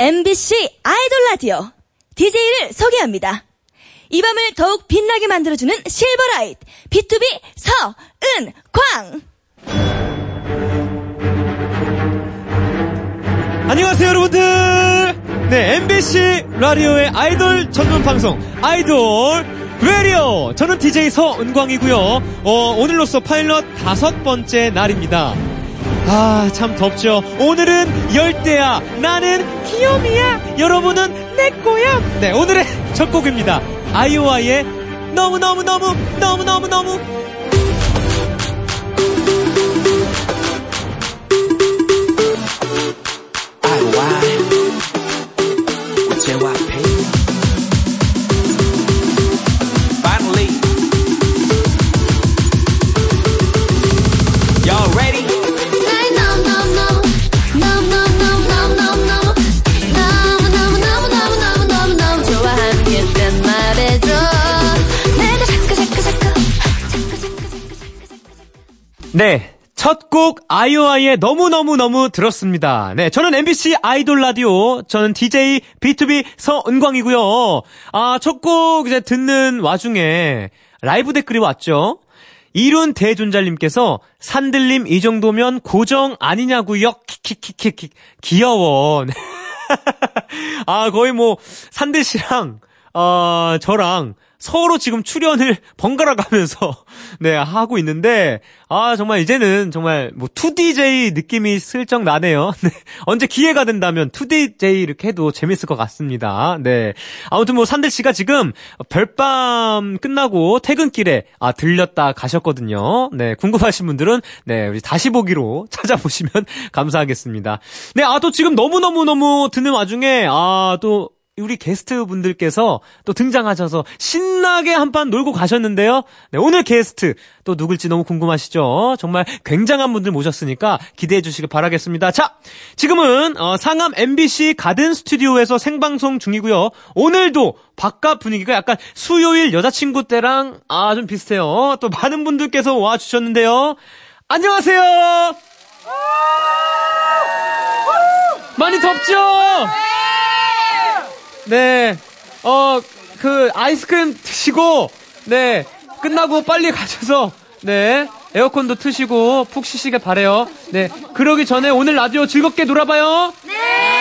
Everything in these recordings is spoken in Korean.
MBC 아이돌 라디오 DJ를 소개합니다. 이 밤을 더욱 빛나게 만들어주는 실버라이트 B2B 서은광 안녕하세요, 여러분들! 네, MBC 라디오의 아이돌 전문 방송, 아이돌 라디오! 저는 DJ 서은광이고요 어, 오늘로써 파일럿 다섯 번째 날입니다. 아, 참 덥죠. 오늘은 열대야. 나는 귀요미야. 여러분은 내 거야. 네, 오늘의 첫 곡입니다. 아이오아이의 너무너무너무, 너무너무너무. 네. 첫 곡 아이오아이의 너무너무너무 들었습니다. 네, 저는 MBC 아이돌 라디오, 저는 DJ B2B 서은광이고요. 아, 첫 곡 이제 듣는 와중에 라이브 댓글이 왔죠. 이룬 대존잘님께서 산들님 이 정도면 고정 아니냐고요. 키키키키 귀여워. 네. 아, 거의 뭐 산들 씨랑 어, 저랑 서로 지금 출연을 번갈아 가면서, 네, 하고 있는데, 아, 정말 이제는 정말 뭐 2DJ 느낌이 슬쩍 나네요. 네. 언제 기회가 된다면 2DJ 이렇게 해도 재밌을 것 같습니다. 네. 아무튼 뭐 산들 씨가 지금 별밤 끝나고 퇴근길에, 아, 들렸다 가셨거든요. 네. 궁금하신 분들은, 네, 우리 다시 보기로 찾아보시면 감사하겠습니다. 네, 아, 또 지금 너무 너무 너무 듣는 와중에, 아, 또, 우리 게스트 분들께서 또 등장하셔서 신나게 한판 놀고 가셨는데요. 네, 오늘 게스트 또 누굴지 너무 궁금하시죠? 정말 굉장한 분들 모셨으니까 기대해 주시길 바라겠습니다. 자, 지금은 어, 상암 MBC 가든 스튜디오에서 생방송 중이고요. 오늘도 바깥 분위기가 약간 수요일 여자친구 때랑 아 좀 비슷해요. 또 많은 분들께서 와 주셨는데요. 안녕하세요. 많이 덥죠? 네, 어, 그, 아이스크림 드시고, 네, 끝나고 빨리 가셔서, 네, 에어컨도 트시고, 푹 쉬시길 바래요. 네, 그러기 전에 오늘 라디오 즐겁게 놀아봐요. 네!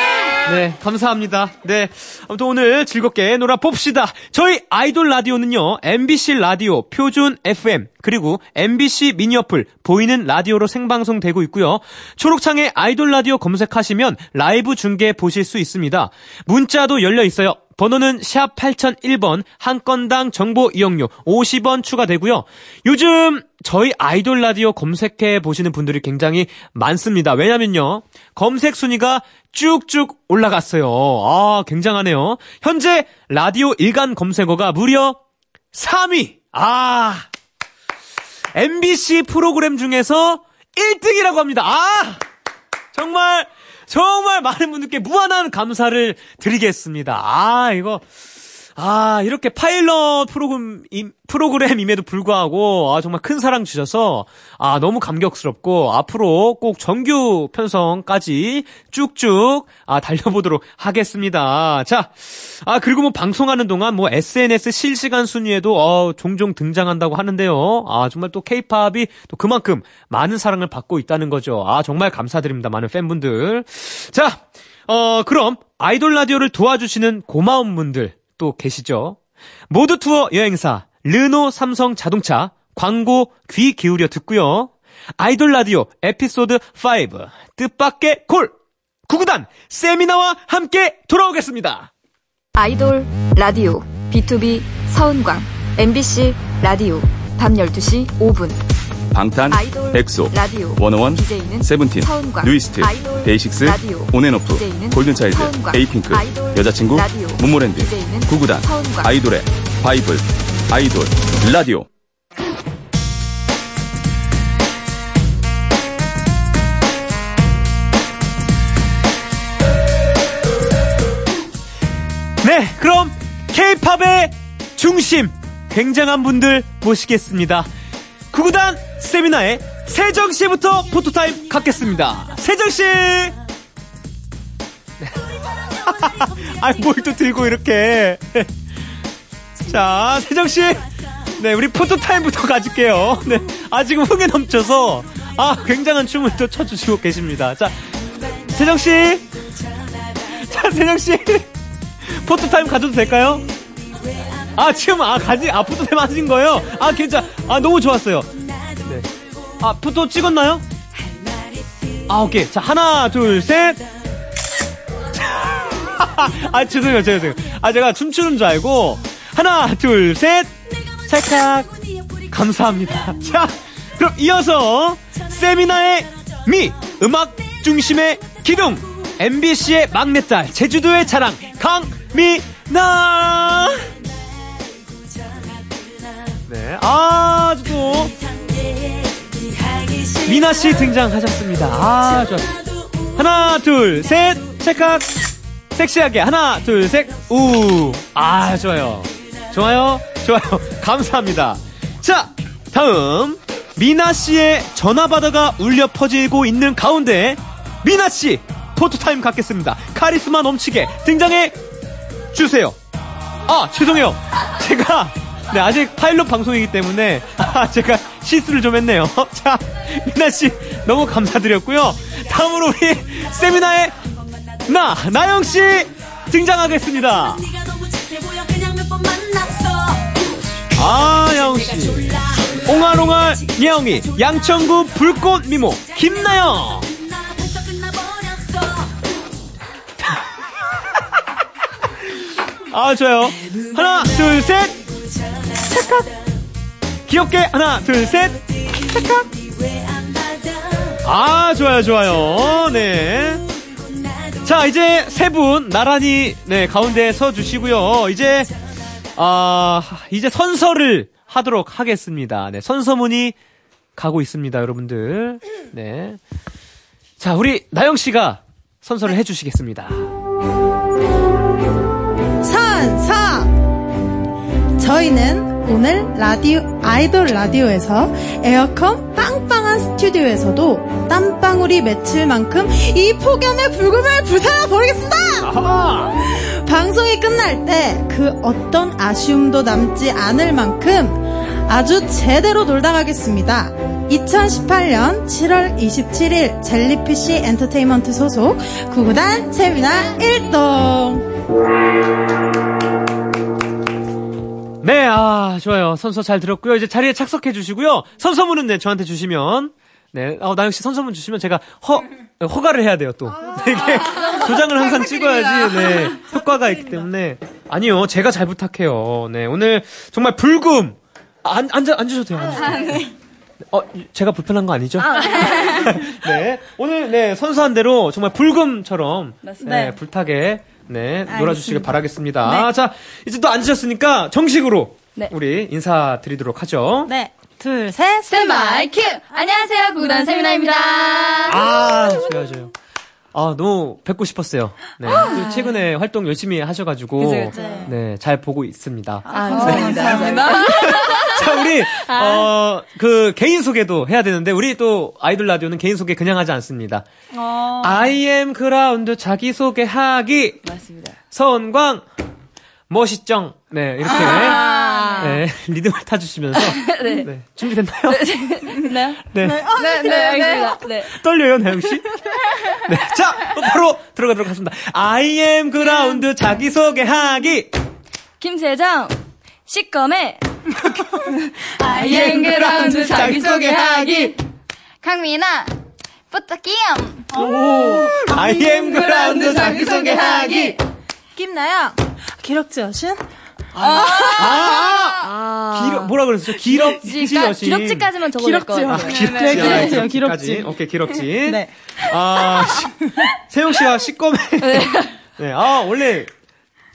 네, 감사합니다. 네, 아무튼 오늘 즐겁게 놀아봅시다. 저희 아이돌 라디오는요, MBC 라디오, 표준 FM, 그리고 MBC 미니 어플, 보이는 라디오로 생방송되고 있고요. 초록창에 아이돌 라디오 검색하시면 라이브 중계 보실 수 있습니다. 문자도 열려 있어요. 번호는 샵 8001번, 한 건당 정보 이용료 50원 추가되고요. 요즘 저희 아이돌 라디오 검색해 보시는 분들이 굉장히 많습니다. 왜냐면요. 검색 순위가 쭉쭉 올라갔어요. 아, 굉장하네요. 현재 라디오 일간 검색어가 무려 3위! 아! MBC 프로그램 중에서 1등이라고 합니다. 아! 정말, 정말 많은 분들께 무한한 감사를 드리겠습니다. 아, 이거, 아, 이렇게 파일럿 프로그램, 프로그램임에도 불구하고, 아, 정말 큰 사랑 주셔서, 아, 너무 감격스럽고, 앞으로 꼭 정규 편성까지 쭉쭉, 아, 달려보도록 하겠습니다. 자, 아, 그리고 뭐 방송하는 동안 뭐 SNS 실시간 순위에도, 어, 종종 등장한다고 하는데요. 아, 정말 또 케이팝이 또 그만큼 많은 사랑을 받고 있다는 거죠. 아, 정말 감사드립니다. 많은 팬분들. 자, 어, 그럼 아이돌 라디오를 도와주시는 고마운 분들, 또 계시죠? 모두 투어 여행사 르노 삼성 자동차 광고 귀 기울여 듣고요. 아이돌 라디오 에피소드 5 뜻밖의 콜 구구단 세미나와 함께 돌아오겠습니다. 아이돌 라디오 B2B 서은광 MBC 라디오 밤 12시 5분 방탄, 아이돌 엑소, 라디오 워너원, DJ는 세븐틴, 서은광 뉴이스트, 아이돌 데이식스, 라디오 온앤오프, DJ는 골든차일드, 서은광 에이핑크, 아이돌 여자친구, 라디오 모모랜드, DJ는 구구단, 서은광 아이돌의 바이블, 아이돌, 라디오. 네, 그럼 K-팝의 중심 굉장한 분들 모시겠습니다. 구구단 세미나의 세정 씨부터 포토타임 갖겠습니다. 세정 씨. 네. 아, 뭘 또 들고 이렇게. 자, 세정 씨. 네, 우리 포토타임부터 가질게요. 네. 아, 지금 흥에 넘쳐서, 아, 굉장한 춤을 또 춰주시고 계십니다. 자, 세정 씨. 자, 세정 씨. photo time 가져도 될까요? 아, 지금, 아, 가지, 아, photo time 하신 거예요? 아, 괜찮, 아, 너무 좋았어요. 네. 아, photo 찍었나요? 아, 오케이. 자, 하나, 둘, 셋. 아, 죄송해요, 죄송해요. 아, 제가 춤추는 줄 알고. 하나, 둘, 셋. 찰칵. 감사합니다. 자, 그럼 이어서, 세미나의 미, 음악 중심의 기둥. MBC의 막내딸, 제주도의 자랑, 강미나. 네, 아주 또, 미나 씨 등장하셨습니다. 아, 좋아. 하나, 둘, 셋, 찰칵. 섹시하게. 하나, 둘, 셋, 우. 아, 좋아요. 좋아요. 좋아요. 감사합니다. 자, 다음. 미나 씨의 전화받아가 울려 퍼지고 있는 가운데, 미나 씨, 포토타임 갖겠습니다. 카리스마 넘치게 등장해 주세요. 아, 죄송해요. 제가, 네, 아직 파일럿 방송이기 때문에, 아, 제가 실수를 좀 했네요. 자, 미나 씨, 너무 감사드렸고요. 다음으로 우리 세미나의 나, 나영 씨, 등장하겠습니다. 아, 야영씨. 옹알옹알, 야영이, 양천구 불꽃 미모, 김나영. 아, 좋아요. 하나, 둘, 셋. 착각. 귀엽게. 하나, 둘, 셋. 착각. 아, 좋아요, 좋아요. 네. 자, 이제 세 분 나란히, 네, 가운데 서 주시고요. 이제, 아, 이제 선서를 하도록 하겠습니다. 네, 선서문이 가고 있습니다, 여러분들. 네. 자, 우리 나영 씨가 선서를 해주시겠습니다. 선서 저희는 오늘 라디오 아이돌 라디오에서 에어컨 빵빵한 스튜디오에서도 땀방울이 맺힐 만큼 이 폭염의 불금을 불살아 버리겠습니다. 방송이 끝날 때 그 어떤 아쉬움도 남지 않을 만큼 아주 제대로 놀다 가겠습니다. 2018년 7월 27일 젤리피쉬 엔터테인먼트 소속 구구단 세미나 1동 네, 아, 좋아요. 선서 잘 들었고요. 이제 자리에 착석해 주시고요. 선서문은 네, 저한테 주시면, 네, 어, 나영 씨 선서문 주시면 제가 허, 허가를 해야 돼요, 또. 네, 이게 도장을 항상 찍어야지, 네, 효과가 있기 때문에. 아니요, 제가 잘 부탁해요. 네, 오늘 정말 불금. 아, 앉, 앉아, 앉으셔도 돼요, 앉으셔도 돼요. 어, 제가 불편한 거 아니죠? 네. 오늘, 네, 선서한 대로 정말 불금처럼, 네, 불타게, 네, 놀아주시길 바라겠습니다. 자, 이제 또 앉으셨으니까 정식으로 네. 우리 인사드리도록 하죠. 네, 둘, 셋, 스탠바이 큐! 안녕하세요, 구구단 세미나입니다. 아, 좋아요. 아, 너무 뵙고 싶었어요. 네. 또 최근에 활동 열심히 하셔가지고. 그죠, 그죠. 네, 잘 보고 있습니다. 아, 감사합니다. 감사합니다. 자, 우리, 어, 그, 개인 소개도 해야 되는데, 우리 또 아이돌 라디오는 개인 소개 그냥 하지 않습니다. I am ground 자기소개하기. 맞습니다. 서은광, 멋있정. 네, 이렇게. 네, 리듬을 타주시면서. 네. 준비됐나요? 됐나요? 네. 네, 네, 알겠습니다. 네. 떨려요, 나영씨? 네. 자, 바로 들어가도록 하겠습니다. I am ground 자기소개하기. 김세정, 시꺼매. I am ground 자기소개하기. 강민아, 뿌짝기염. I am 그라운드 자기소개하기. 김나영, 기럭지 여신, 기럭, 뭐라 그랬었죠? 기럭지 여신. 기럭지까지만 적어낼 기럭지요. 거예요. 아, 기럭지. 네, 기럭지요, 아, 기럭지. 오케이, 기럭지. 네. 아, 시- 세영 씨가 시꺼매. 네. 아, 원래.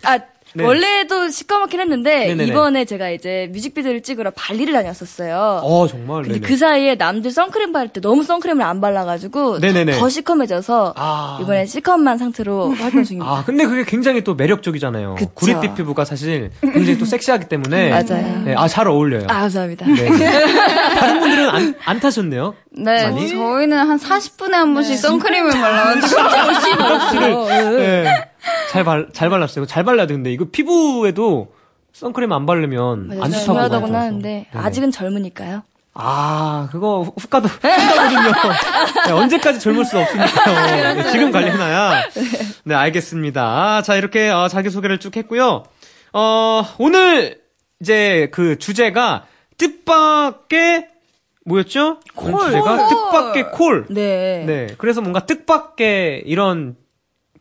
아, 네. 원래도 시꺼멓긴 했는데 네네네. 이번에 제가 이제 뮤직비디오를 찍으러 발리를 다녔었어요. 어, 정말. 근데 네네. 그 사이에 남들 선크림 바를 때 너무 선크림을 안 발라가지고 네네네. 더 시커매져서 아. 이번에 시커먼 상태로 활동 중입니다. 아, 근데 그게 굉장히 또 매력적이잖아요. 그쵸. 구릿빛 피부가 사실 굉장히 또 섹시하기 때문에. 맞아요. 네, 아, 잘 어울려요. 아, 감사합니다. 네. 다른 분들은 안, 안 타셨네요. 네, 많이? 저희는 한 40분에 한 번씩 선크림을 발라가지고. 네. 잘, 발, 잘 발랐어요. 잘 발라야 되는데, 이거 피부에도 선크림 안 바르면 맞아요. 안 좋다고. 중요하다고 많이 들어서. 하는데 네네. 아직은 젊으니까요. 아, 그거 후- 후가도, 후가거든요. 네, 언제까지 젊을 수 없으니까요. 네, 지금 관리해놔야. 네, 알겠습니다. 아, 자, 이렇게 어, 자기 소개를 쭉 했고요. 어, 오늘 이제 그 주제가 뜻밖의 뭐였죠? 콜. 주제가 뜻밖의 콜. 네. 네. 그래서 뭔가 뜻밖의 이런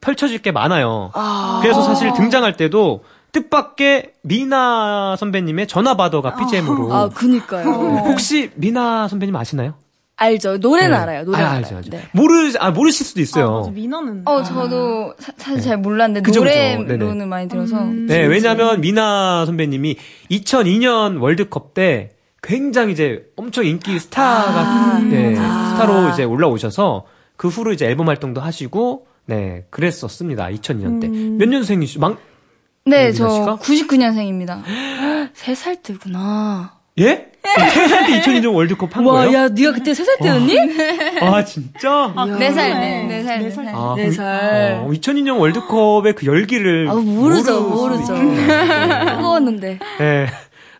펼쳐질 게 많아요. 아. 그래서 사실 등장할 때도 뜻밖의 미나 선배님의 전화받아가 BGM으로. 아, 그니까요. 혹시 미나 선배님 아시나요? 알죠. 노래는 네. 알아요. 노래는 아, 알아요. 알죠, 알죠. 네. 모르, 아, 모르실 수도 아, 있어요. 맞아, 민호는. 어, 저도 사, 사실 잘 몰랐는데 그죠. 노래로는 네네. 많이 들어서. 네, 왜냐면 미나 선배님이 2002년 월드컵 때 굉장히 이제 엄청 인기 스타가, 네, 스타로 이제 올라오셔서 그 후로 이제 앨범 활동도 하시고, 네, 그랬었습니다. 2002년 때. 몇 년생이시, 막, 네, 씨가? 저 99년생입니다. 세살 때구나. 예? 3살 때 2002년 월드컵 한 와, 거예요? 야, 네가 그때 세살 때였니? 아, 진짜? 네 살, 네, 네 살, 네 살. 아, 네 살. 어, 2002년 월드컵의 그 열기를. 아, 모르죠, 모르죠. 있겠네요. 뜨거웠는데. 네.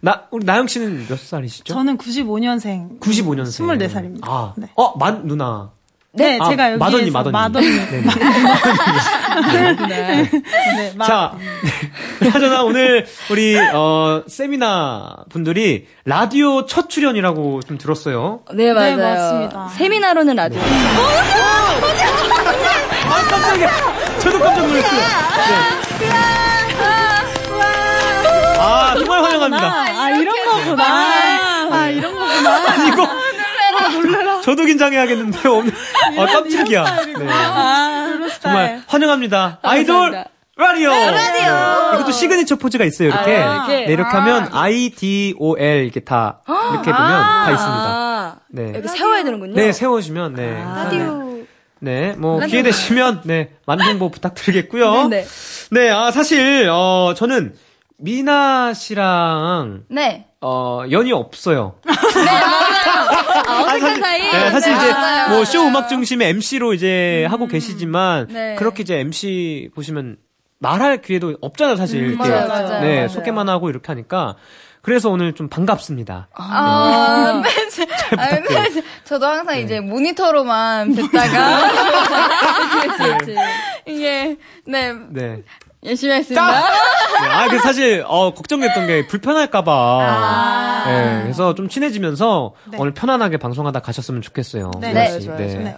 나, 우리 나영 씨는 몇 살이시죠? 저는 95년생. 95년생. 24살입니다. 아, 네. 어, 만, 누나. 네, 아, 제가 여기에서 마더니, 마더니. 마더니. 네. 네, 마- 자, 하저나 오늘 우리, 어, 세미나 분들이 라디오 첫 출연이라고 좀 들었어요. 네, 맞아요. 맞습니다. 세미나로는 라디오. 아, 깜짝이야. 저도 깜짝 놀랐어요. 네. 아, 정말 환영합니다. 아, 이런 거구나. 아, 이런 거구나. 이거. 저도 긴장해야겠는데, 오늘. 아, 깜짝이야. 네. 아. 정말 환영합니다. 아이돌. 라디오. 라디오. 이것도 시그니처 포즈가 있어요. 이렇게. 아, 이렇게? 네, 이렇게 하면 I D O L 이렇게 다 이렇게 보면 다 있습니다. 아, 네. 이렇게 세워야 되는군요. 네, 세워주면 네. 라디오. 네, 뭐 기회 되시면 네 홍보 부탁드리겠고요. 네. 네, 아 사실 어 저는 미나 씨랑 네. 어 연이 없어요. 아, 어색한 사이. 네, 사실 이제 맞아요, 뭐 맞아요. 쇼 음악 중심의 MC로 이제 하고 계시지만 네. 그렇게 이제 MC 보시면 말할 기회도 없잖아요, 사실. 이렇게. 맞아요, 맞아요. 네, 맞아요. 소개만 하고 이렇게 하니까 그래서 오늘 좀 반갑습니다. 아, 맨, 아, 맨, 저도 항상 이제 모니터로만 뵙다가. 그치, 그치. 이게, 네, 네. 열심히 하겠습니다. 네, 아, 그 사실 어 걱정됐던 게 불편할까봐. 아. 네, 그래서 좀 친해지면서 오늘 편안하게 방송하다 가셨으면 좋겠어요. 네. 네, 씨. 좋아요, 네. 좋아요.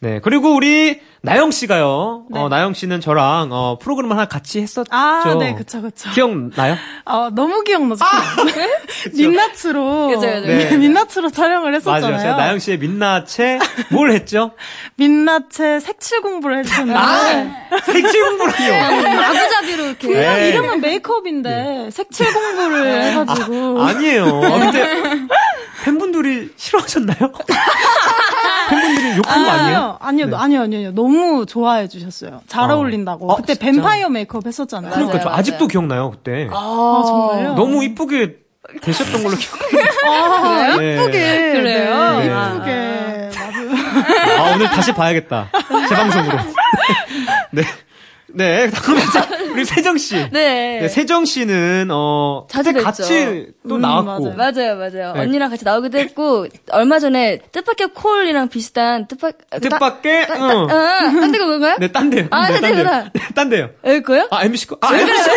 네, 그리고 우리 나영 씨가요. 네. 어, 나영 씨는 저랑 어, 프로그램 하나 같이 했었죠. 아, 네, 그쵸, 그쵸. 기억나요? 아, 너무 기억나죠. 민낯으로. 그죠, 그죠. 네. 민낯으로 촬영을 했었잖아요. 맞아요. 제가 나영 씨의 민낯에 뭘 했죠? 민낯에 색칠 공부를 해주셨는데. 아, 색칠 공부라니요. 마구잡이로 이렇게. 그냥 네. 이름은 메이크업인데 색칠 공부를 해가지고. 아 니에요. 아, 근데 팬분들이 싫어하셨나요? 욕한 거 아니에요? 아니요, 네. 아니요, 아니요. 너무 좋아해 주셨어요. 잘 어. 어. 울린다고 어, 그때 진짜? 뱀파이어 메이크업 했었잖아요. 그러니까 저 맞아요, 아직도 맞아요. 기억나요, 그때. 아, 정말요? 너무 이쁘게 되셨던 걸로 기억해요. 아, 네. 이쁘게. 그래요? 네, 네. 이쁘게. 맞아요. 아, 오늘 다시 봐야겠다. 재방송으로. 네. 네, 자, 우리 세정 씨. 네. 네, 세정 씨는 어 자주 뵀죠. 같이 또 음, 나왔고. 맞아요. 맞아요, 맞아요. 네. 언니랑 같이 나오기도 했고, 얼마 전에 뜻밖의 콜이랑 비슷한 뜻밖, 뜻밖의 응. 응, 딴 데가 뭔가요? 네, 딴 데요. 아, 네, 딴. 데요. 네, 딴 데요. 여기 거요? 아, MBC 거. 아, MBC 거.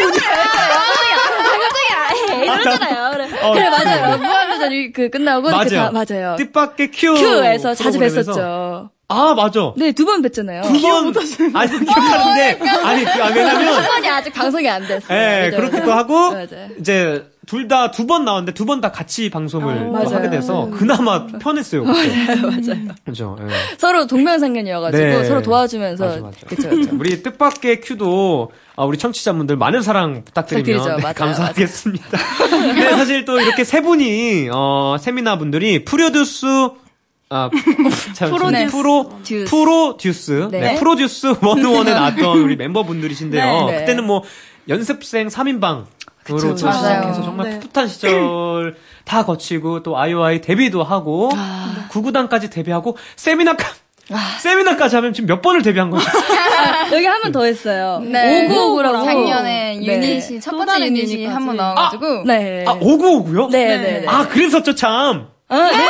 에이, 이러잖아요. 어, 그래 맞아요. 무한도전이 그 끝나고 이렇게 다, 맞아요. 맞아요. 뜻밖의 큐. 큐에서 자주. 뵀었죠. 아, 맞아. 네, 두 번 뵀잖아요. 두 번. 아니, 기억하는데. 아니, 그, 아, 왜냐면. 한 번이 아직 방송이 안 됐어요. 예, 그죠, 그렇기도? 하고, 맞아요. 이제, 둘 다 두 번 나왔는데 두 번 다 같이 방송을 또 맞아요. 하게 돼서 그나마 편했어요. 그때. 맞아요. 그죠. 예. 서로 동명상련이어가지고 네. 서로 도와주면서 맞아, 맞아. 그쵸 그쵸. 우리 뜻밖의 큐도 아, 우리 청취자분들 많은 사랑 부탁드리면. 네, 맞아요, 감사하겠습니다. 네, 사실 또 이렇게 세 분이 어, 세미나 분들이 프로듀스 아, 참, 프로듀스. 프로, 듀스. 프로듀스, 네. 네. 프로듀스 101에 나왔던 우리 멤버분들이신데요. 네, 네. 그때는 뭐, 연습생 3인방. 으로 그쵸, 또 시작해서 맞아요. 정말 네. 풋풋한 시절 다 거치고 또 아이오아이 데뷔도 하고 아. 구구단까지 데뷔하고 세미나 세미나까지 하면 지금 몇 번을 데뷔한 거죠? 여기 한 번 더 했어요. 네. 오구오구라고. 작년에 네. 유닛이 첫또 번째 유닛이. 한 번 나와가지고 네. 아, 오구오구요? 네, 네, 네. 아, 그랬었죠, 참. 어, 네, 맞아요.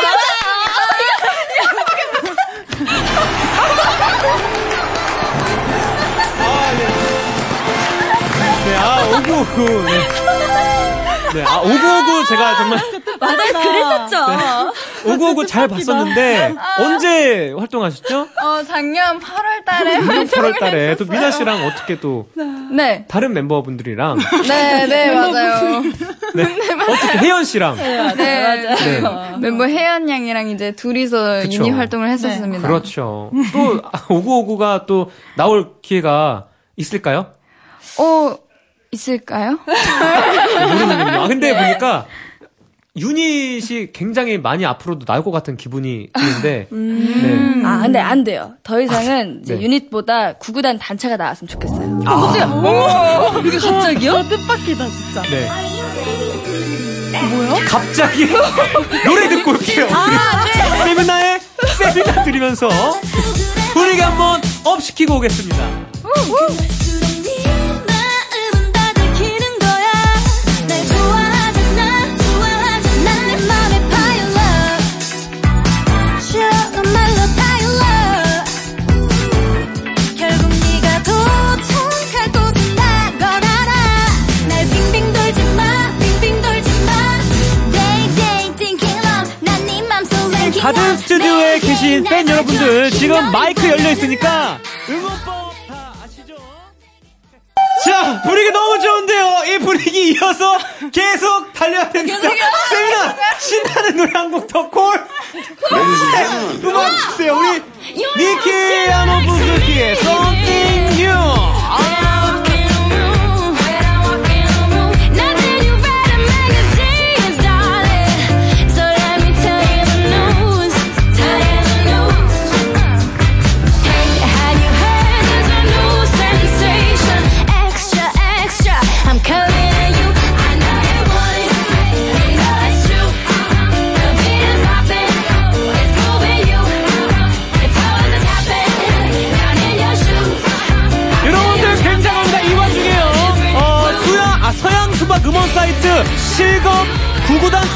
네, 아, 오구오구. 네. 네, 아, 오구오구 제가 정말 맞아요. 그랬었죠. 오구오구 잘 봤었는데, 언제 활동하셨죠? 어 작년 8월 달에 8월 달에 또 미나 씨랑 어떻게 또 네. 다른 멤버분들이랑 네, 네, 맞아요. 네. 어떻게 혜연 씨랑 네, 네. 멤버 혜연 양이랑 이제 둘이서 그쵸. 유닛 활동을 했었습니다. 그렇죠. 또 오구오구가 또 나올 기회가 있을까요? 어, 있을까요? 모르는군요. 아, 근데 보니까 유닛이 굉장히 많이 앞으로도 나올 것 같은 기분이 드는데 네. 아, 근데 안 돼요. 더 이상은 이제 네. 유닛보다 구구단 단체가 나왔으면 좋겠어요. 아. 어, 이게 갑자기요? 뜻밖이다 진짜. 네. 뭐요? 갑자기 노래 듣고 올게요. 세미나의 세미나 들으면서 분위기 한번 up 시키고 오겠습니다. 계신 팬 여러분들 지금 마이크 열려 있으니까 응원법 다 아시죠? 자 분위기 너무 좋은데요. 이 분위기 이어서 계속 달려야 됩니다. 세미나 신나는 노래 한 곡 더 콜. 음악 주세요. 우리 니키 아노부즈키의 Something New.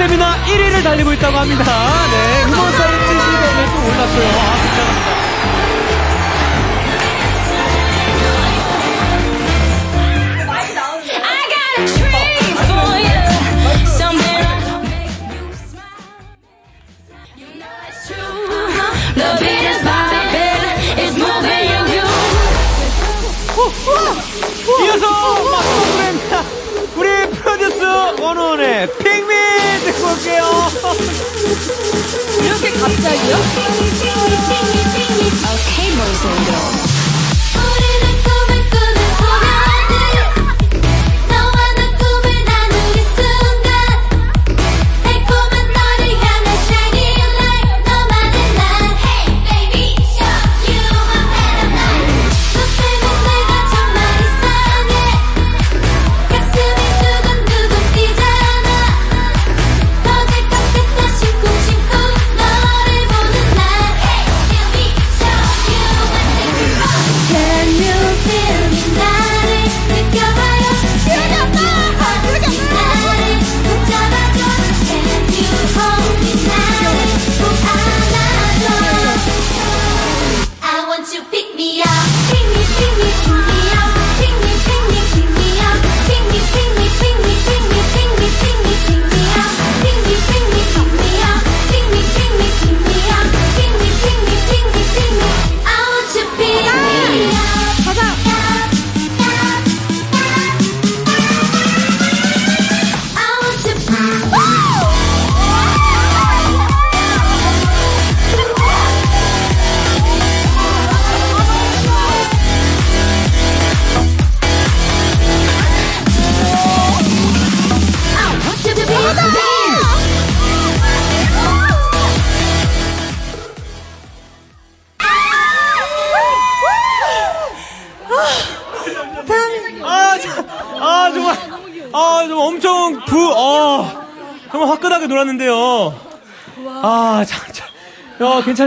세미나 1위를 달리고 있다고 합니다. 네, 음원 사이트 실검에 또 올랐어요.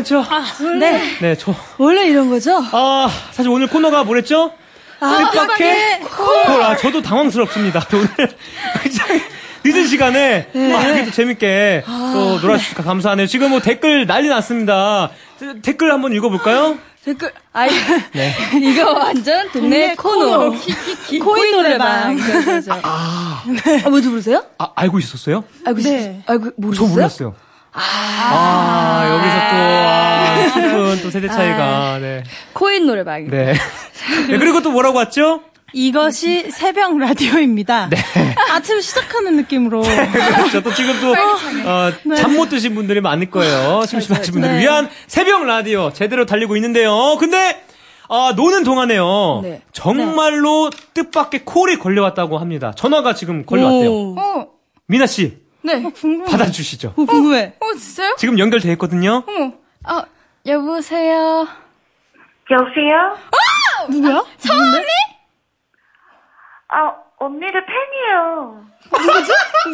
괜찮죠? 네. 네, 저, 원래 이런 거죠? 아, 사실 오늘 코너가 뭐랬죠? 뜻밖의 콜. 아, 저도 당황스럽습니다. 오늘 굉장히 늦은 시간에 아, 이렇게 또 재밌게 또 놀아주시니까 감사하네요. 지금 뭐 댓글 난리 났습니다. 데- 댓글 한번 읽어볼까요? 댓글, 아이, 네. 이거 완전 동네 코너. 코인 노래방. 아, 뭔지 모르세요? 아, 알고 있었어요? 알고 네. 있었어요? 알고, 저 모르셨어요? 몰랐어요. 아, 여기서 또, 아, 깊은 또 세대 차이가, 네. 코인 노래방. 네. 네, 그리고 또 뭐라고 왔죠? 이것이 새벽 라디오입니다. 네. 아침 시작하는 느낌으로. 그렇죠. 또 지금 또, 어, 잠못 드신 분들이 많을 거예요. 심심하신 분들을 네. 위한 새벽 라디오 제대로 달리고 있는데요. 근데, 아, 노는 동안에요. 네. 정말로 뜻밖의 콜이 걸려왔다고 합니다. 전화가 지금 걸려왔대요. 오. 어, 미나 씨, 네. 받아주시죠. 어, 궁금해. 어, 진짜요? 지금 연결돼 있거든요. 어머. 아, 여보세요? 여보세요? 누구야? 아, 언니들 팬이에요.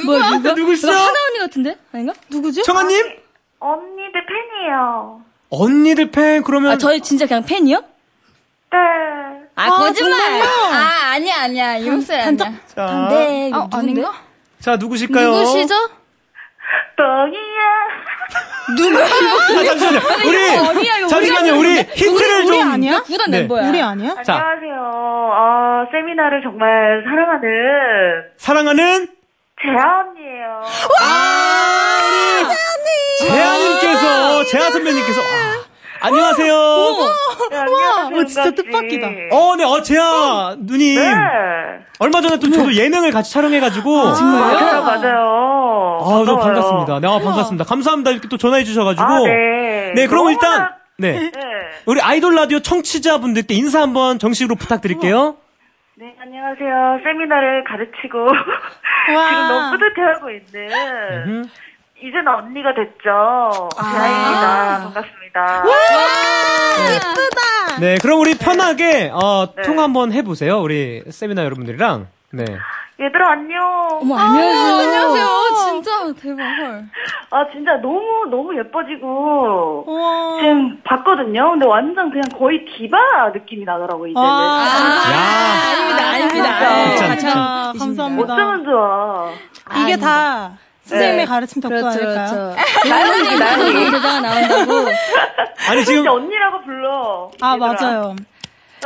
뭐야, 누가? 누구시죠? 하나 언니 같은데? 아닌가? 누구지? 청아님? 언니들 팬이에요. 언니들 팬, 그러면. 아, 저희 진짜 그냥 팬이요? 네. 아, 거짓말! 아, 아니야, 아니야. 이 목소리 아니야. 자, 네, 어, 누군데? 아닌가? 자, 누구실까요? 누구시죠? 뻥이야. 아, 잠시만요. 우리, 어디야, 이거 잠시만요. 우리 힌트를 우리 좀. 아니야? 구단 네. 멤버야. 우리 아니야? 자. 안녕하세요. 어, 세미나를 정말 사랑하는 사랑하는 재아 언니예요. 재아님께서, 재아 선배님께서, 아, 안녕하세요. 네, 안녕하세요. 어, 진짜 은가 씨. 뜻밖이다. 어, 네, 어, 재아 누님. 네. 얼마 전에 또 저도 예능을 같이 촬영해가지고. 맞아요, 맞아요. 아, 너무 반가워요. 반갑습니다. 네, 아, 반갑습니다. 감사합니다. 이렇게 또 전화해주셔가지고. 아, 네. 네, 그럼 일단, 네. 네. 우리 아이돌 라디오 청취자분들께 인사 한번 정식으로 부탁드릴게요. 네, 안녕하세요. 세미나를 가르치고 지금 너무 뿌듯해하고 있는 음. 이제는 언니가 됐죠. 재아입니다. 반갑습니다. 네, 그럼 우리 편하게, 어, 네. 통화 한번 해보세요. 우리 세미나 여러분들이랑. 네. 얘들아 안녕. 어머, 안녕하세요. 안녕하세요. 진짜 대박. 헐. 아 진짜 너무 너무 예뻐지고 우와. 지금 봤거든요. 근데 완전 그냥 거의 디바 느낌이 나더라고 이제는. 와. 야. 아닙니다, 아닙니다. 진짜, 네, 진짜. 참 감사합니다. 어쩌면 좋아. 이게 다 선생님의 네. 가르침 덕분 그렇죠, 아닐까요? 그렇죠. 나연이 나연이. 대자가 나온다고. 아니, 지금. 진짜 언니라고 불러. 아, 얘들아. 맞아요.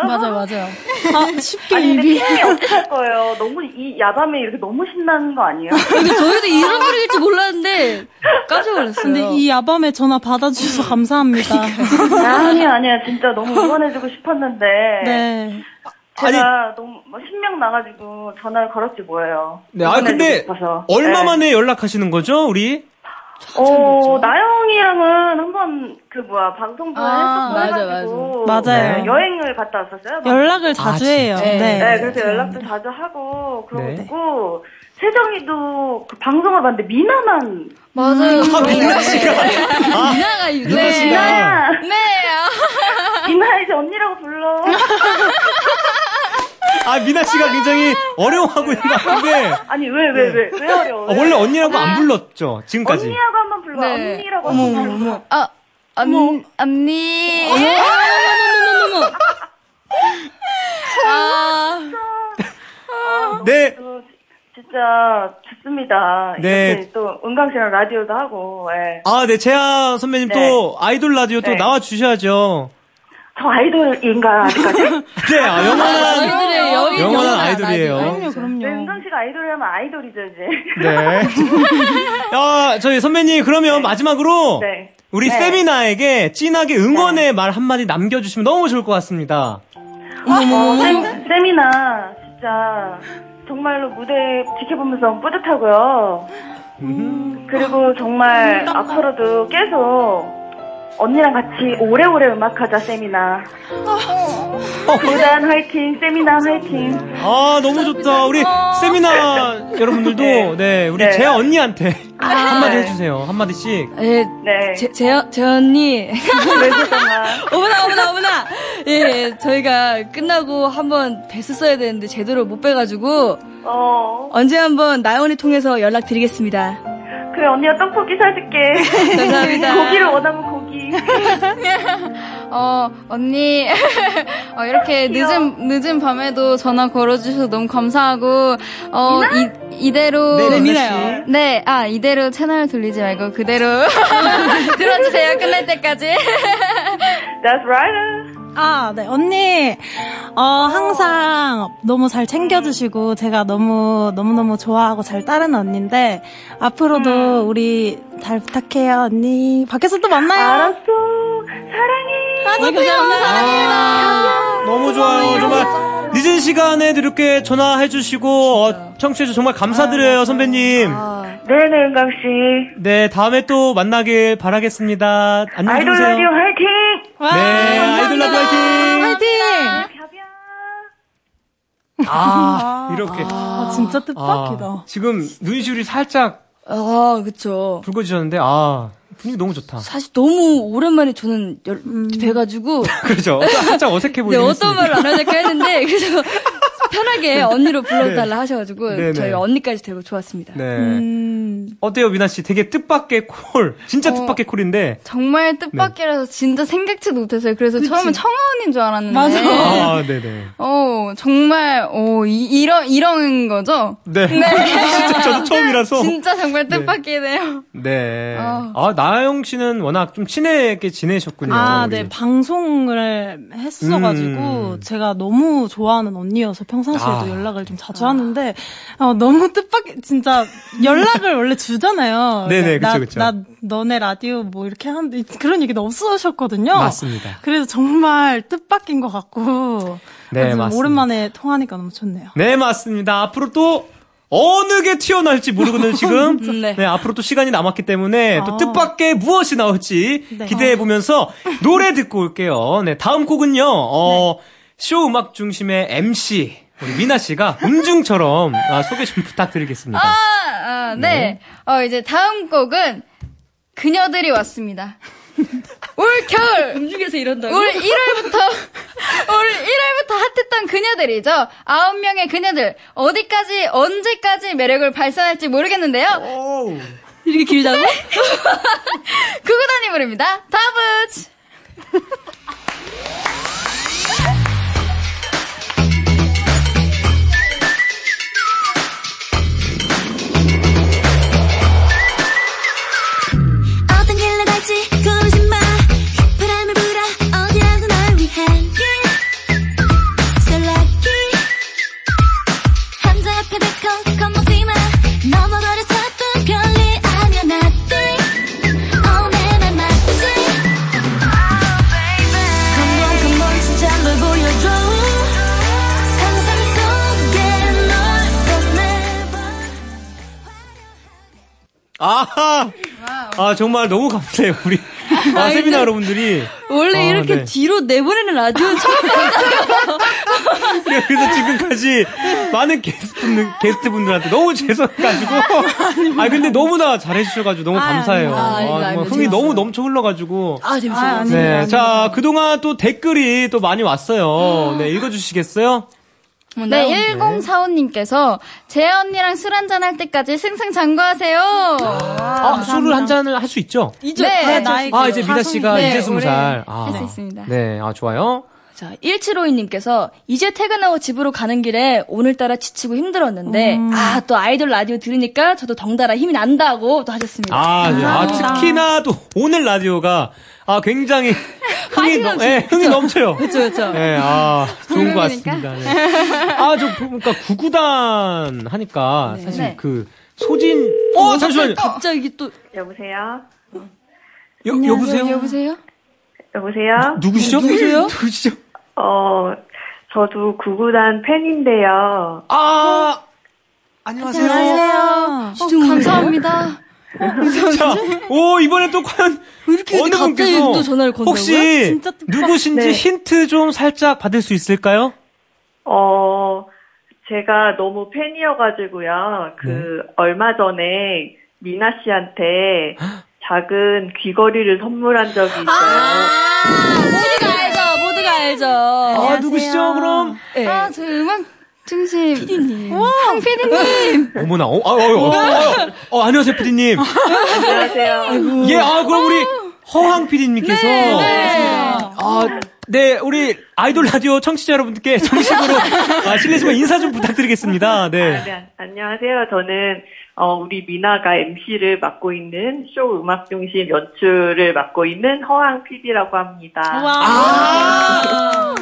맞아요, 맞아요. 아, 쉽게 아니 근데 입이. 팀이 어떻게 할 거예요? 너무 이 야밤에 이렇게 너무 신나는 거 아니에요? 근데 저희도 이런 분일 줄 몰랐는데 깜짝 놀랐어요. 근데 이 야밤에 전화 받아주셔서 감사합니다. 아니야 아니야 진짜 너무 응원해주고 싶었는데 네. 제가 너무 뭐 신명 나가지고 전화를 걸었지 뭐예요. 네, 아, 근데, 싶어서. 얼마 네. 만에 연락하시는 거죠, 우리? 어, 나영이랑은 한번 그 뭐야 방송도 아, 했었고 맞아. 맞아요. 네, 여행을 갔다 왔었어요. 연락을 자주 아, 해요. 진짜? 네. 네, 그래서 연락도 자주 하고 네. 그러고 세정이도 그 방송을 봤는데 미나만 맞아요. 아, 미나 씨가. 아, 미나가 유 미나 씨가. 미나야 네. 미나 이제 언니라고 불러. 아, 미나 씨가 굉장히 어려워하고 있는 것 같은데. 아니 왜 왜 왜 왜 어려워? 어, 원래 언니라고 안 불렀죠, 지금까지. 언니라고 한번 불러. 네. 언니라고 한번 불러. 아, 언, 언니. 아, 네. 또 진짜 좋습니다. 네. 이렇게 또 은강 씨랑 라디오도 하고. 예. 아, 네, 재하 선배님 네. 또 아이돌 라디오 또 네. 나와 주셔야죠. 저 아이돌인가 아직까지? 네, 아, 영원한, 여인 영원한 아이돌이에요. 그럼요, 네, 그럼요. 은강 씨가 아이돌이라면 아이돌이죠 이제. 네. 아, 저희 선배님, 그러면 마지막으로. 네. 우리 네. 세미나에게 진하게 응원의 말 한마디 남겨주시면 너무 좋을 것 같습니다. 어, 세, 세미나 진짜 정말로 무대 지켜보면서 너무 뿌듯하고요. 음, 그리고 정말 앞으로도 계속 언니랑 같이 오래오래 음악하자 세미나. 무단 화이팅, 세미나 화이팅. 아, 너무 좋다. 우리 세미나 여러분들도, 네, 우리 네. 재하 언니한테 한마디 네. 해주세요. 한마디씩. 예, 네. 제, 제, 제 언니. 네. 어머나, 어머나, 어머나. 예, 저희가 끝나고 한번 뵀었어야 되는데 제대로 못 뵈가지고 어, 언제 한번 나연이 통해서 연락드리겠습니다. 그래 언니가 떡볶이 사줄게. 감사합니다. 고기를 원하면 고기. 어, 언니, 어, 이렇게 늦은, 늦은 밤에도 전화 걸어주셔서 너무 감사하고, 어, 이, 이대로. 네, 미나. 네, 아, 이대로 채널 돌리지 말고 그대로 들어주세요. 끝날 때까지. That's right. 아, 네. 언니, 어, 항상 너무 잘 챙겨주시고, 제가 너무, 너무너무 좋아하고 잘 따르는 언니인데, 앞으로도 우리 잘 부탁해요, 언니. 밖에서 또 만나요. 알았어. 사랑해. 아, 저도요. 사랑해요. 아, 너무 좋아요. 정말 늦은 시간에도 이렇게 전화해주시고 어, 청취해주셔서 정말 감사드려요, 선배님. 네네, 은강 씨. 네, 다음에 또 만나길 바라겠습니다. 안녕히 아이돌 주무세요. 라디오 화이팅! 와, 네, 아이돌 라디오 화이팅! 화이팅! 아, 이렇게. 아, 진짜 뜻밖이다. 아, 지금 눈시울이 살짝 아, 그쵸. 붉어지셨는데, 아, 분위기 너무 좋다. 사실 너무 오랜만에 저는 열, 뵈가지고. 그렇죠. 살짝 어색해 네, 보이긴 어떤. 말을 안 될까 했는데, 그래서 편하게 언니로 불러달라 하셔가지고, 네, 네. 저희 언니까지 되고 좋았습니다. 네. 음, 어때요, 미나 씨? 되게 뜻밖의 콜. 진짜 어. 뜻밖의 콜인데. 정말 뜻밖이라서 진짜 생각지도 못했어요. 그래서 처음에 청아 언니인 줄 알았는데. 맞아. 아, 네네. 어, 정말, 어, 이, 이런, 이런 거죠? 네. 진짜 저도 처음이라서. 진짜 정말 뜻밖이네요. 네. 어. 아, 나영 씨는 워낙 좀 친하게 지내셨군요. 아, 우리. 네. 방송을 했어가지고, 음. 제가 너무 좋아하는 언니여서 평상시에도 아. 연락을 좀 자주 하는데, 어, 너무 뜻밖이, 진짜, 연락을 원래 주잖아요. 네네, 나, 그쵸, 그쵸. 나, 너네 라디오 뭐 이렇게 하는데, 그런 얘기도 없으셨거든요. 맞습니다. 그래서 정말 뜻밖인 것 같고, 네, 맞습니다. 오랜만에 통하니까 너무 좋네요. 네, 맞습니다. 앞으로 또 어느 게 튀어나올지 모르거든요, 지금. 네. 네, 앞으로 또 시간이 남았기 때문에 또 아. 뜻밖의 무엇이 나올지 네. 기대해 보면서 노래 듣고 올게요. 네, 다음 곡은요, 어, 쇼 음악 중심의 MC, 우리 미나 씨가 음중처럼 아, 소개 좀 부탁드리겠습니다. 아, 아, 네. 어, 이제 다음 곡은 그녀들이 왔습니다. 올 겨울! 음중에서 이런다고? 올 1월부터, 올 1월부터 핫했던 그녀들이죠. 아홉 명의 그녀들. 어디까지, 언제까지 매력을 발산할지 모르겠는데요. 오우. 이렇게 길다고? 구구단이 부릅니다. 다부치! 어떤 아, 정말 너무 감사해요, 우리. 아, 세미나 여러분들이. 원래 아, 이렇게 네. 뒤로 내보내는 라디오는 처음이에요. 그래서 지금까지 많은 게스트분들, 게스트분들한테 너무 죄송해가지고. 아, 근데 너무나 잘해주셔가지고 너무 감사해요. 아, 아닙니다. 흥이 재밌어요. 너무 넘쳐 흘러가지고. 아, 재밌어요. 아, 네. 자, 그동안 또 댓글이 또 많이 왔어요. 네, 읽어주시겠어요? 네, 1045님께서 재아 언니랑 술 한잔 할 때까지 승승장구하세요. 아, 술을 한 잔을 할 수 있죠? 이제 네. 다 나이 아, 이제 미나 씨가 네, 이제 스무 올해 살. 아. 할수 있습니다. 네, 아, 좋아요. 자, 1752님께서 이제 퇴근하고 집으로 가는 길에 오늘따라 지치고 힘들었는데, 아, 또 아이돌 라디오 들으니까 저도 덩달아 힘이 난다고 또 하셨습니다. 아, 네. 아, 특히나 또 오늘 라디오가 아, 굉장히 흥이, 넘, 예, 흥이 넘쳐요. 그쵸, 그쵸. 네, 아, 좋은 것 그러니까. 같습니다. 네. 아, 저, 그러니까 구구단 하니까 사실 네. 그 소진, 어, 잠시만요. 갑자기 또, 여보세요? 여, 여보세요? 여보세요? 여보세요? 누구시죠? 누구세요? 누구시죠? 어, 저도 구구단 팬인데요. 아, 안녕하세요. 안녕하세요. 어, 감사합니다. 자, 오, 이번에 또 과연 이렇게 어느 분께서 또 전화를 건다고요? 혹시 누구신지 네. 힌트 좀 살짝 받을 수 있을까요? 어, 제가 너무 팬이어가지고요. 그, 얼마 전에 미나 씨한테 작은 귀걸이를 선물한 적이 있어요. 모두가 알죠. 아, 누구시죠, 그럼? 네. 아, 저 음악 중심. 피디님. 황 PD님. 어머나, 어, 아, 어, 어, 어, 어, 어, 안녕하세요, 피디님. 안녕하세요. 예, 아, 그럼 우리 허황 PD님께서 네. 아, 네, 우리 아이돌 라디오 청취자 여러분들께 정식으로 아, 실례지만 인사 좀 부탁드리겠습니다. 네. 아, 네, 안녕하세요. 저는 어, 우리 미나가 MC를 맡고 있는 쇼 음악 중심 연출을 맡고 있는 허황 PD라고 합니다. 아,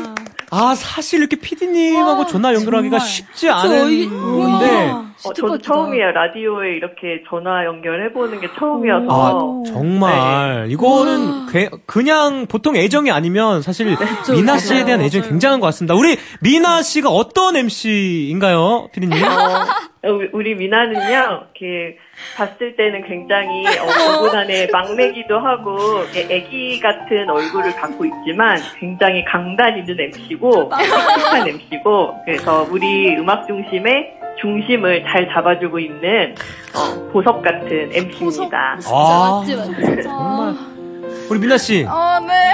아, 사실 이렇게 PD님하고 전화 연결하기가 쉽지 않은데. 어, 저도 처음이에요. 라디오에 이렇게 전화 연결해보는 게 처음이어서. 아, 정말. 이거는 괴- 그냥 보통 애정이 아니면 사실 미나 씨에 대한 애정이 굉장한 것 같습니다. 우리 미나 씨가 어떤 MC인가요, 피디님? 어, 우리- 우리 미나는요, 이렇게 봤을 때는 굉장히 어, 구분안에 막내기도 하고 애기 같은 얼굴을 갖고 있지만 굉장히 강단 있는 MC고 씩씩한 MC고 그래서 우리 음악 중심의 중심을 잘 잡아주고 있는 어, 보석 같은 MC입니다. 아, 맞지, 맞지. 정말. 우리 미나 씨. 어, 네.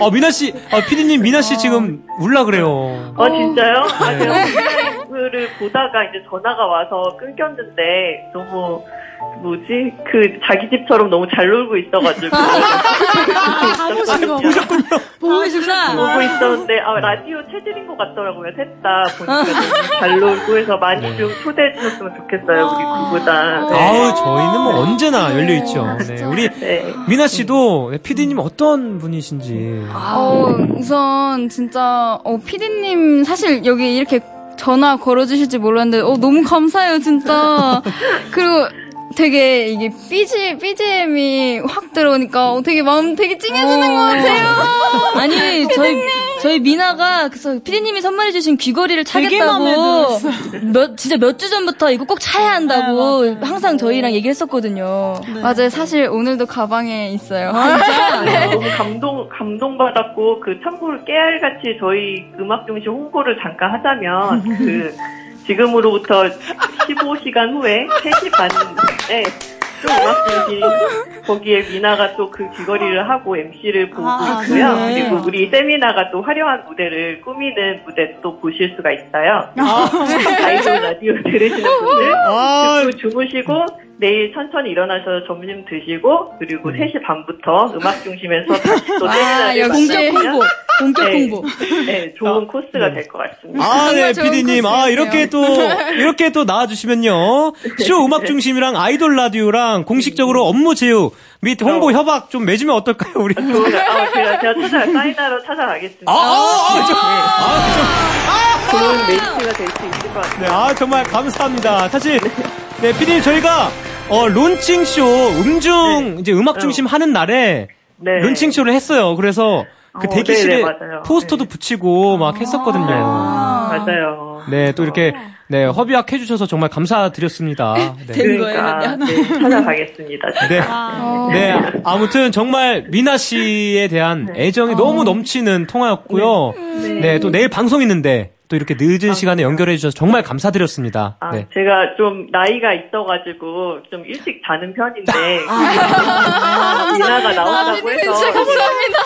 어, 미나 씨. 아, 피디님 미나 씨 지금 울라 그래요. 어 진짜요? 아 네. 제 가 라이브를 보다가 이제 전화가 와서 끊겼는데 너무 뭐지 그 자기 집처럼 너무 잘 놀고 있어가지고 보셨군요. 보고 계시구나. 보고 있었는데 아 라디오 체질인 것 같더라고요 셋다 보니까 잘 놀고 해서 많이 좀 초대해 주셨으면 좋겠어요 우리 구보다 네. 아우, 저희는 뭐 언제나 열려 있죠. 네. 우리 네. 미나 씨도 피디님 어떤 분이신지. 어, 우선 진짜 어 피디님 사실 여기 이렇게 전화 걸어주실지 몰랐는데 어 너무 감사해요 진짜. 그리고 되게 이게 BG BGM이 확 들어오니까 어, 되게 마음 되게 찡해지는 것 같아요. 아니, 저희, 저희 미나가, 그래서 피디님이 선물해 주신 귀걸이를 되게 차겠다고, 몇, 진짜 몇 주 전부터 이거 꼭 차야 한다고, 항상 저희랑 얘기했었거든요. 맞아요. 사실 오늘도 가방에 있어요. 너무 감동 감동 받았고 그 참고로 깨알같이 저희 음악 중심 홍보를 잠깐 하자면 그 지금으로부터 15시간 후에 3시 반에 또 음악 중심 거기에 미나가 또 그 귀걸이를 하고 MC를 보고 아, 있고요. 네. 그리고 우리 세미나가 또 화려한 무대를 꾸미는 무대 또 보실 수가 있어요. 아이돌 라디오 들으시는 분들 아, 듣고 주무시고 내일 천천히 일어나셔서 점심 드시고 그리고 3시 반부터 음악 중심에서 다시 또 세미나를 역시. 홍보, 본격 네. 홍보. 네, 좋은 코스가 될것 같습니다. 아, 네, 피디님. 아. 이렇게 또, 이렇게 또 나와주시면요. 쇼 음악 중심이랑 아이돌 라디오랑 공식적으로 업무 제휴 및 홍보 협약 좀 맺으면 어떨까요, 우리? 좋은, 아, 제가, 제가 찾아, 사인하러 찾아가겠습니다. 아, 아, 아, 저, 아, 저, 좋은 mate가 될 수 있을 것 같아요. 네, 아, 정말 감사합니다. 사실, 네, 피디님, 저희가, 어, 론칭쇼, 음중, 이제 음악 중심 하는 날에, 네. 론칭쇼를 했어요. 그래서, 그 어, 대기실에 네네, 맞아요. 포스터도 네. 붙이고 막 했었거든요. 맞아요. 네, 또 이렇게, 네, 협약 해주셔서 정말 감사드렸습니다. 네. 된 그러니까, 거예요. 네, 찾아가겠습니다. 네. 어. 네, 아무튼 정말 미나 씨에 대한 애정이 너무 넘치는 통화였고요. 네. 또 내일 방송 있는데 또 이렇게 늦은 시간에 연결해 주셔서 정말 감사드렸습니다. 아, 네. 제가 좀 나이가 있어가지고 좀 일찍 자는 편인데 미나가 나온다고 해서 감사합니다.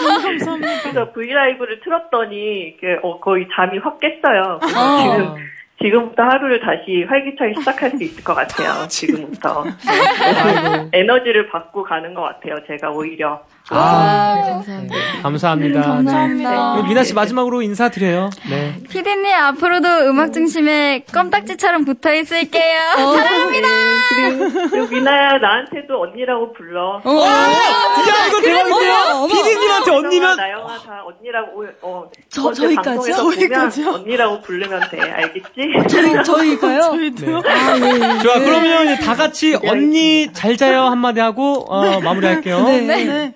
그래서 브이라이브를 틀었더니 이게 어, 거의 잠이 확 깼어요. 지금 지금부터 하루를 다시 활기차게 시작할 수 있을 것 같아요. 지금부터 네. 에너지를 받고 가는 것 같아요. 제가 오히려 아, 감사합니다. 감사합니다. 감사합니다. 네. 우리 미나 씨 마지막으로 인사드려요. 네. 피디님 앞으로도 음악 중심에 껌딱지처럼 붙어 있을게요. 사랑합니다. 네, 그리고, 미나야 나한테도 언니라고 불러. 야, 이거 대박인데요? 어머, 어머. 피디님한테 언니면, 나영아 다 언니라고 오- 어 저- 보면 저희까지요? 언니라고 부르면 돼 알겠지? 저희, 저희가요? 네. 좋아, 그러면 다 같이 언니 잘 자요 한마디 하고, 어, 마무리할게요. 네.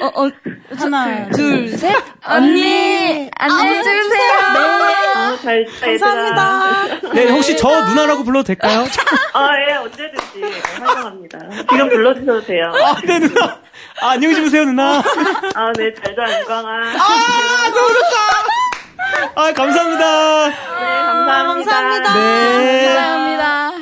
어, 어, 하나, 둘, 셋. 언니, 안녕히 주무세요. 어, 잘 자, 얘들아. 감사합니다. 네, 혹시 저 누나라고 불러도 될까요? 아 예 언제든지 환영합니다. 지금 불러주셔도 돼요. 아, 네, 누나. 아, 안녕히 주무세요, 누나. 아 네 잘자 은광아. 아, 감사합니다. 네 감사합니다. 감사합니다. 네. 감사합니다.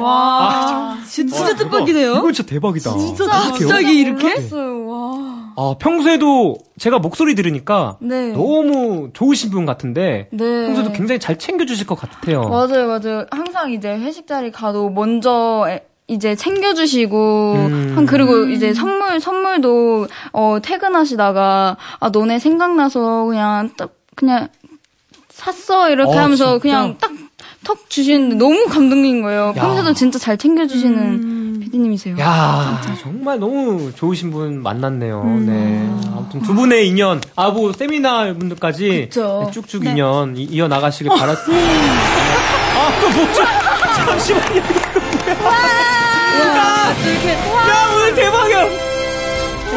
와. 진짜, 진짜 뜻밖이네요. 이거 진짜 대박이다. 진짜 갑자기 이렇게? 몰랐어요. 와. 아, 평소에도 제가 목소리 들으니까 네. 너무 좋으신 분 같은데 네. 평소에도 굉장히 잘 챙겨주실 것 같아요. 맞아요, 맞아요. 항상 이제 회식 자리 가도 먼저 에- 이제 챙겨주시고 음. 한 그리고 이제 선물 선물도 어 퇴근하시다가 아 너네 생각나서 그냥 딱 그냥 샀어 이렇게 어, 하면서 진짜? 그냥 딱 턱 주시는데 너무 감동인 거예요. 야. 평소에도 진짜 잘 챙겨주시는 음. PD님이세요. 야, 정말 너무 좋으신 분 만났네요. 음. 네. 아무튼 두 분의 인연, 아, 뭐, 세미나 분들까지. 네, 쭉쭉 인연 이- 이어나가시길 바랐습니다. 아, 또 뭐죠? 잠시만요. 이거 또 뭐야? 야, 야, 오늘 대박이야.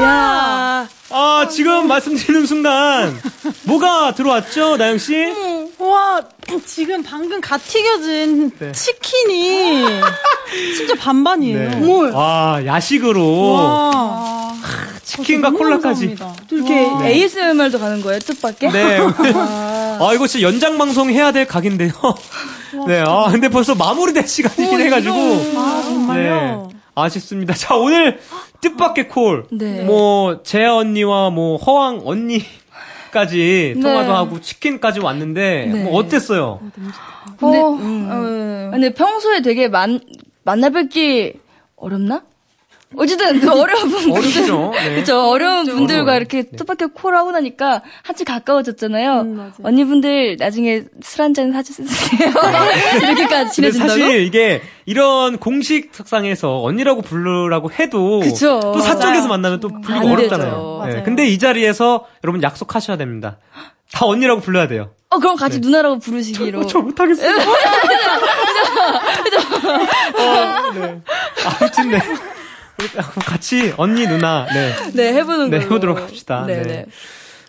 야. 아, 지금 말씀드리는 순간, 뭐가 들어왔죠, 나영 씨? 와, 지금 방금 갓 튀겨진 네. 치킨이 진짜 반반이에요. 네. 와, 야식으로. 와. 치킨과 너무 콜라까지. 감사합니다. 또 이렇게 ASMR도 가는 거예요, 뜻밖의? 네. 아, 이거 진짜 연장 방송 해야 될 각인데요. 네. 아, 근데 벌써 마무리될 시간이긴 해가지고. 아, 정말요? 네. 아쉽습니다. 자, 오늘 뜻밖의 콜. 네. 뭐, 재아 언니와 뭐, 허왕 언니 까지 네. 통화도 하고 치킨까지 왔는데, 네. 뭐 어땠어요? 근데, 어, 음. 어, 근데 평소에 되게 만, 만나 뵙기 어렵나? 어쨌든 그 어려운 분들. 어렵죠. 네. 그쵸. 어려운 분들과 어려워요. 이렇게 뜻밖의 콜 하고 나니까 한치 가까워졌잖아요. 음. 언니분들 나중에 술 한 잔 사주세요. 이렇게까지 근데 친해진다고? 사실 이게 이런 공식 석상에서 언니라고 부르라고 해도 그쵸. 또 사적에서 맞아요. 만나면 또 부르기 안 어렵잖아요. 네. 근데 이 자리에서 여러분 약속하셔야 됩니다. 다 언니라고 불러야 돼요. 어, 그럼 같이 누나라고 부르시기로. 어, 저 못하겠어요. 어, 네. 아무튼 네. 우리 같이 언니 누나 네. 네, 해보는 네, 걸로. 해보도록 합시다. 네, 네. 네.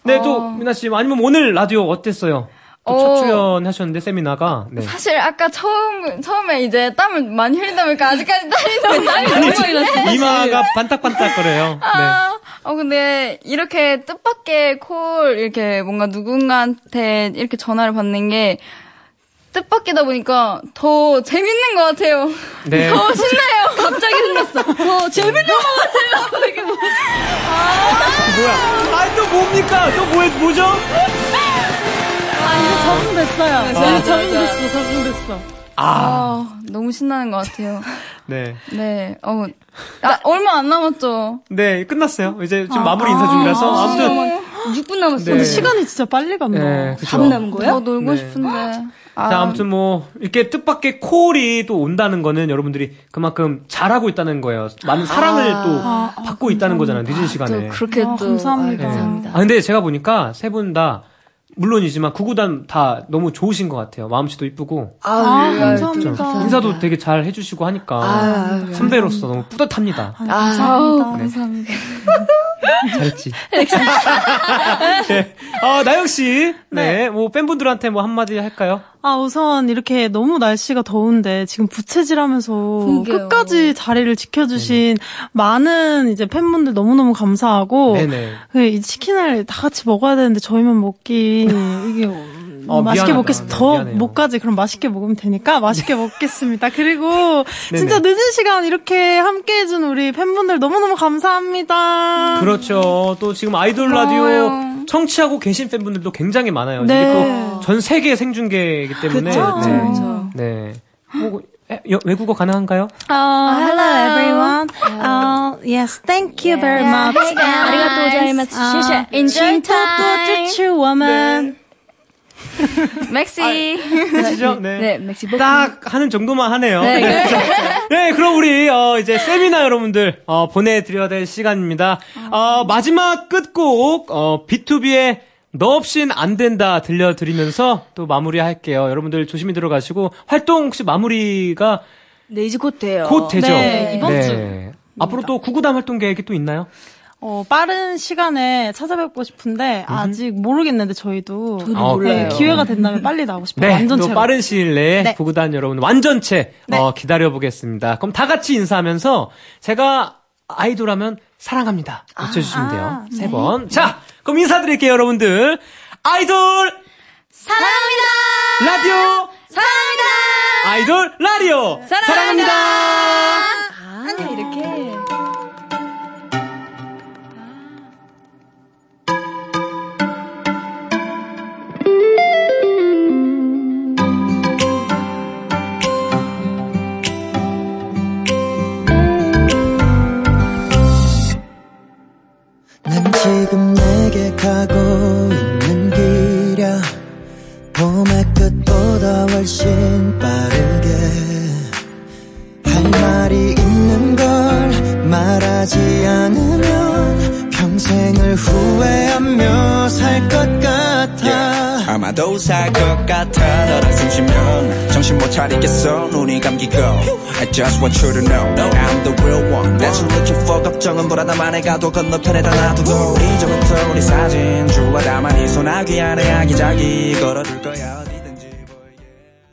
네, 또 미나 씨 아니면 오늘 라디오 어땠어요? 또첫 어. 출연하셨는데 세미나가 네. 사실 아까 처음 처음에 이제 땀을 많이 흘리다 보니까 아직까지 땀이 너무 많이 났어. 이마가 반딱반딱거려요. 네. 아, 어, 근데 이렇게 뜻밖의 콜, 이렇게 뭔가 누군가한테 이렇게 전화를 받는 게 뜻밖이다 보니까 더 재밌는 것 같아요. 네. 더 신나요. 갑자기 생겼어. 어, 재밌는 것 같아요. 이게 뭐. 뭐야? 아, 또 뭡니까? 또 뭐, 뭐죠? 아, 이제 적응됐어요. 맞아, 네, 맞아. 적응됐어, 적응됐어. 아, 아, 너무 신나는 것 같아요. 네. 네, 어, 아, 얼마 안 남았죠? 네, 끝났어요. 이제 지금 마무리 인사 중이라서. 아 무튼. 6분 남았어요. 네. 근데 시간이 진짜 빨리 간다. 네, 그쵸. 밥 남은 거야? 더 놀고 네. 싶은데. 아, 자, 아무튼 뭐, 이렇게 뜻밖의 콜이 또 온다는 거는 여러분들이 그만큼 잘하고 있다는 거예요. 많은 사랑을 또 받고 있다는 거잖아요. 늦은 시간에. 또 그렇게 아, 또. 감사합니다. 아, 감사합니다. 아, 근데 제가 보니까 세 분 다, 물론이지만 구구단 다 너무 좋으신 것 같아요. 마음씨도 이쁘고. 아, 아유, 감사합니다. 인사도 되게 잘 해주시고 하니까. 아유, 선배로서 너무 뿌듯합니다. 아, 감사합니다. 감사합니다. 잘했지. 네. 아, 나영 씨. 네. 뭐, 팬분들한테 뭐 한마디 할까요? 아, 우선 이렇게 너무 날씨가 더운데 지금 부채질하면서 그러게요. 끝까지 자리를 지켜주신 많은 이제 팬분들 너무너무 감사하고 네네. 그이 치킨을 다 같이 먹어야 되는데 저희만 먹기 이게 어, 맛있게 미안하다. 먹겠습니다. 네, 더 미안해요. 못가지 그럼 맛있게 먹으면 되니까 맛있게 먹겠습니다. 그리고 네네. 진짜 늦은 시간 이렇게 함께 해준 우리 팬분들 너무너무 감사합니다. 그렇죠. 또 지금 아이돌 라디오. 청취하고 계신 팬분들도 굉장히 많아요. 네. 이게 또 전 세계 생중계이기 때문에. 그쵸, 네. 그쵸. 네. 뭐, 에, 여- 외국어 가능한가요? Uh, hello everyone. Uh, yes, thank you very much. ありがとう ございます. 谢谢. Enjoy 또 time. 쭈쭈 woman. Merci. 하시죠? 네. 네, merci beaucoup. 딱 하는 정도만 하네요. 네, 네. 네, 그럼 우리 어, 이제 세미나 여러분들 어, 보내드려야 될 시간입니다. 어, 마지막 끝곡 어, BTOB의 너 없인 안 된다 들려드리면서 또 마무리할게요. 여러분들 조심히 들어가시고 활동 혹시 마무리가 네, 이제 곧 돼요. 곧 되죠? 네, 이번 주. 앞으로 또 구구단 활동 계획이 또 있나요? 어, 빠른 시간에 찾아뵙고 싶은데 아직 모르겠는데 저희도 저도 아, 몰라요. 네, 기회가 된다면 빨리 나오고 싶어요. 네, 완전체로. 또 빠른 시일 내에 네. 구구단 여러분 완전체 어, 기다려 보겠습니다. 그럼 다 같이 인사하면서 제가 아이돌 하면 사랑합니다. 외쳐주시면 돼요. 아, 세 번. 자, 그럼 인사드릴게요, 여러분들. 아이돌 사랑합니다! 라디오 사랑합니다! 아이돌 라디오 사랑합니다. 아니, 지금 내게 가고 있는 길이야. 봄의 끝보다 훨씬 빠르게 할 말이 있는 걸 말하지 않으면 평생을 후회하며 살 것 같아 아마도 살 것 같아 너랑 숨 쉬면 정신 못 차리겠어. 눈이 감기고. I just want you to know I'm the real one you looking for. 걱정은 불안함만 해가도 건너편에다 놔두고. 이제부터 우리 사진 주와 담아니 소나기 안에 아기자기 걸어둘 거야